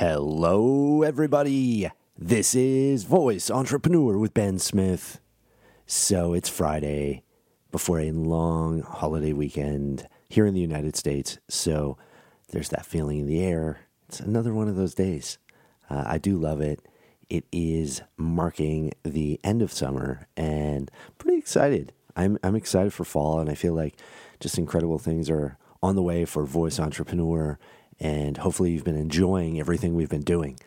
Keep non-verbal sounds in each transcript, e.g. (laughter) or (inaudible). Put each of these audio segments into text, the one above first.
Hello, everybody. This is Voice Entrepreneur with Ben Smith. So it's Friday before a long holiday weekend here in the United States. So there's that feeling in the air. It's another one of those days. Uh, I do love it. It is marking the end of summer and pretty excited. I'm, I'm excited for fall, and I feel like just incredible things are on the way for Voice Entrepreneur. And hopefully, you've been enjoying everything we've been doing.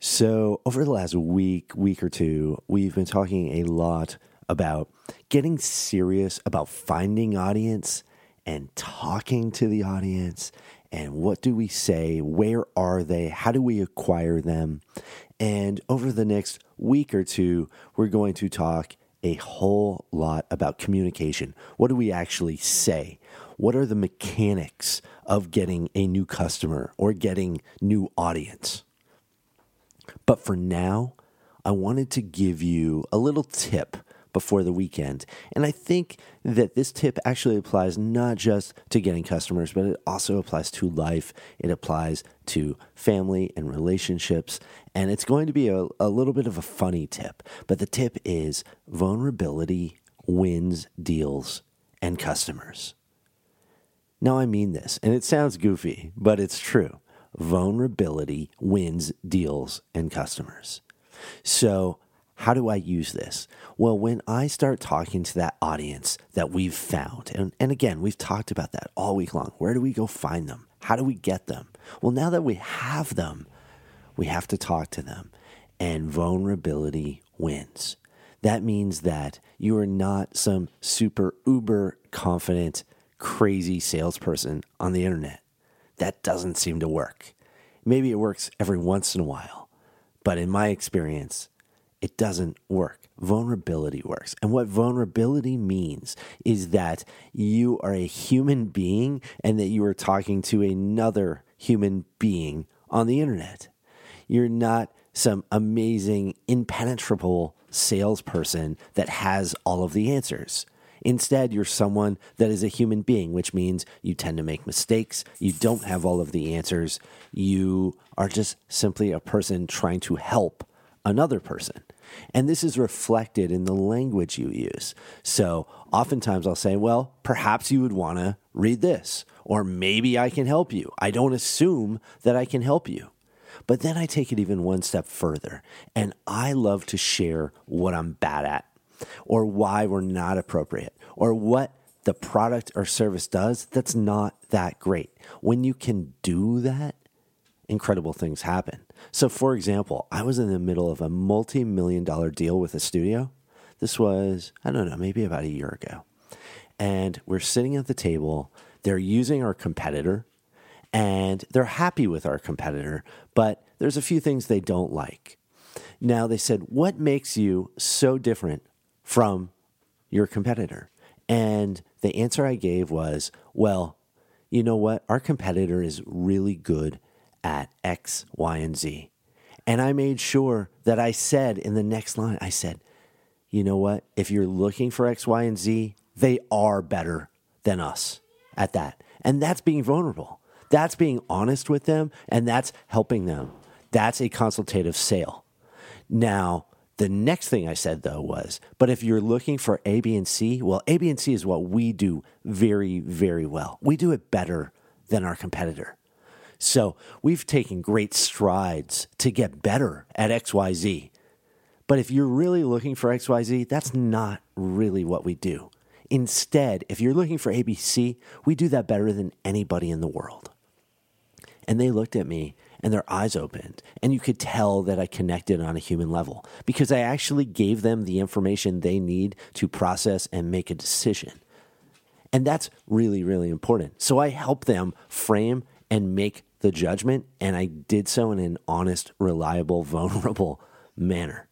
So, over the last week, week or two, we've been talking a lot about getting serious about finding audience and talking to the audience and what do we say? Where are they? How do we acquire them? And over the next week or two, we're going to talk a whole lot about communication. What do we actually say? What are the mechanics of getting a new customer or getting new audience? But for now, I wanted to give you a little tip before the weekend. And I think that this tip actually applies not just to getting customers, but it also applies to life. It applies to family and relationships. And it's going to be a, a little bit of a funny tip. But the tip is vulnerability wins deals and customers. Now, I mean this, and it sounds goofy, but it's true. Vulnerability wins deals and customers. So, how do I use this? Well, when I start talking to that audience that we've found, and, and again, we've talked about that all week long. Where do we go find them? How do we get them? Well, now that we have them, we have to talk to them, and vulnerability wins. That means that you are not some super uber confident, crazy salesperson on the internet. That doesn't seem to work. Maybe it works every once in a while, but in my experience, it doesn't work. Vulnerability works. And what vulnerability means is that you are a human being and that you are talking to another human being on the internet. You're not some amazing, impenetrable salesperson that has all of the answers. Instead, you're someone that is a human being, which means you tend to make mistakes. You don't have all of the answers. You are just simply a person trying to help another person. And this is reflected in the language you use. So oftentimes I'll say, well, perhaps you would want to read this, or maybe I can help you. I don't assume that I can help you. But then I take it even one step further, and I love to share what I'm bad at, or why we're not appropriate, or what the product or service does that's not that great. When you can do that, incredible things happen. So, for example, I was in the middle of a multi million dollar deal with a studio. This was, I don't know, maybe about a year ago. And we're sitting at the table. They're using our competitor and they're happy with our competitor, but there's a few things they don't like. Now, they said, What makes you so different from your competitor? And the answer I gave was, Well, you know what? Our competitor is really good at X, Y, and Z. And I made sure that I said in the next line, I said, you know what? If you're looking for X, Y, and Z, they are better than us at that. And that's being vulnerable. That's being honest with them and that's helping them. That's a consultative sale. Now, the next thing I said though was, but if you're looking for A, B, and C, well, A, B, and C is what we do very, very well. We do it better than our competitor. So we've taken great strides to get better at XYZ. But if you're really looking for XYZ, that's not really what we do. Instead, if you're looking for ABC, we do that better than anybody in the world. And they looked at me and their eyes opened, and you could tell that I connected on a human level because I actually gave them the information they need to process and make a decision. And that's really, really important. So I help them frame and make the judgment, and I did so in an honest, reliable, (laughs) vulnerable manner.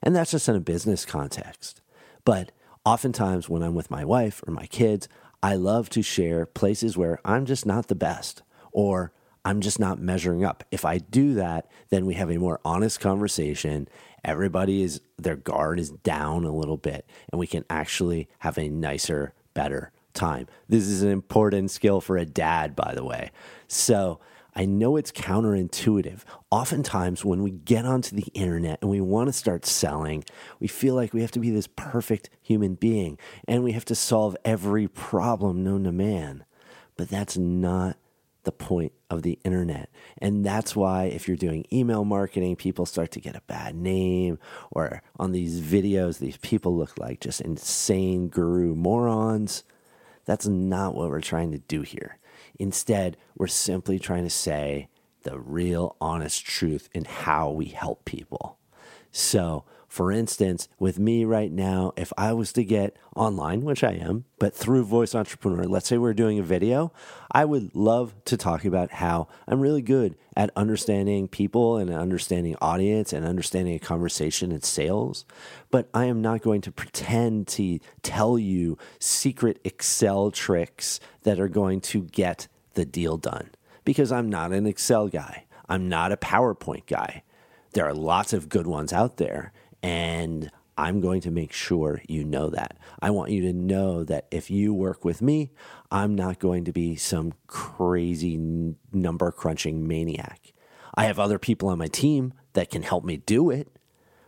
And that's just in a business context. But oftentimes, when I'm with my wife or my kids, I love to share places where I'm just not the best or I'm just not measuring up. If I do that, then we have a more honest conversation. Everybody is, their guard is down a little bit, and we can actually have a nicer, better time. This is an important skill for a dad, by the way. So I know it's counterintuitive. Oftentimes, when we get onto the internet and we want to start selling, we feel like we have to be this perfect human being and we have to solve every problem known to man. But that's not the point of the internet. And that's why, if you're doing email marketing, people start to get a bad name, or on these videos, these people look like just insane guru morons. That's not what we're trying to do here. Instead, we're simply trying to say the real honest truth in how we help people. So, for instance, with me right now, if I was to get online, which I am, but through Voice Entrepreneur, let's say we're doing a video, I would love to talk about how I'm really good at understanding people and understanding audience and understanding a conversation and sales. But I am not going to pretend to tell you secret Excel tricks that are going to get the deal done because I'm not an Excel guy. I'm not a PowerPoint guy. There are lots of good ones out there. And I'm going to make sure you know that. I want you to know that if you work with me, I'm not going to be some crazy number crunching maniac. I have other people on my team that can help me do it,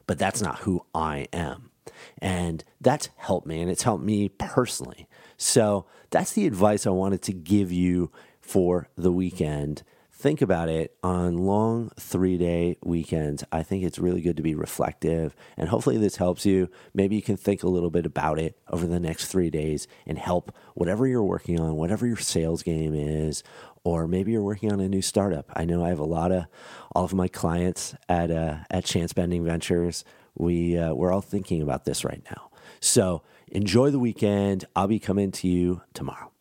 but that's not who I am. And that's helped me, and it's helped me personally. So that's the advice I wanted to give you for the weekend think about it on long three day weekends. I think it's really good to be reflective, and hopefully, this helps you. Maybe you can think a little bit about it over the next three days and help whatever you're working on, whatever your sales game is, or maybe you're working on a new startup. I know I have a lot of all of my clients at uh, at Chance Bending Ventures. We uh, we're all thinking about this right now. So enjoy the weekend. I'll be coming to you tomorrow.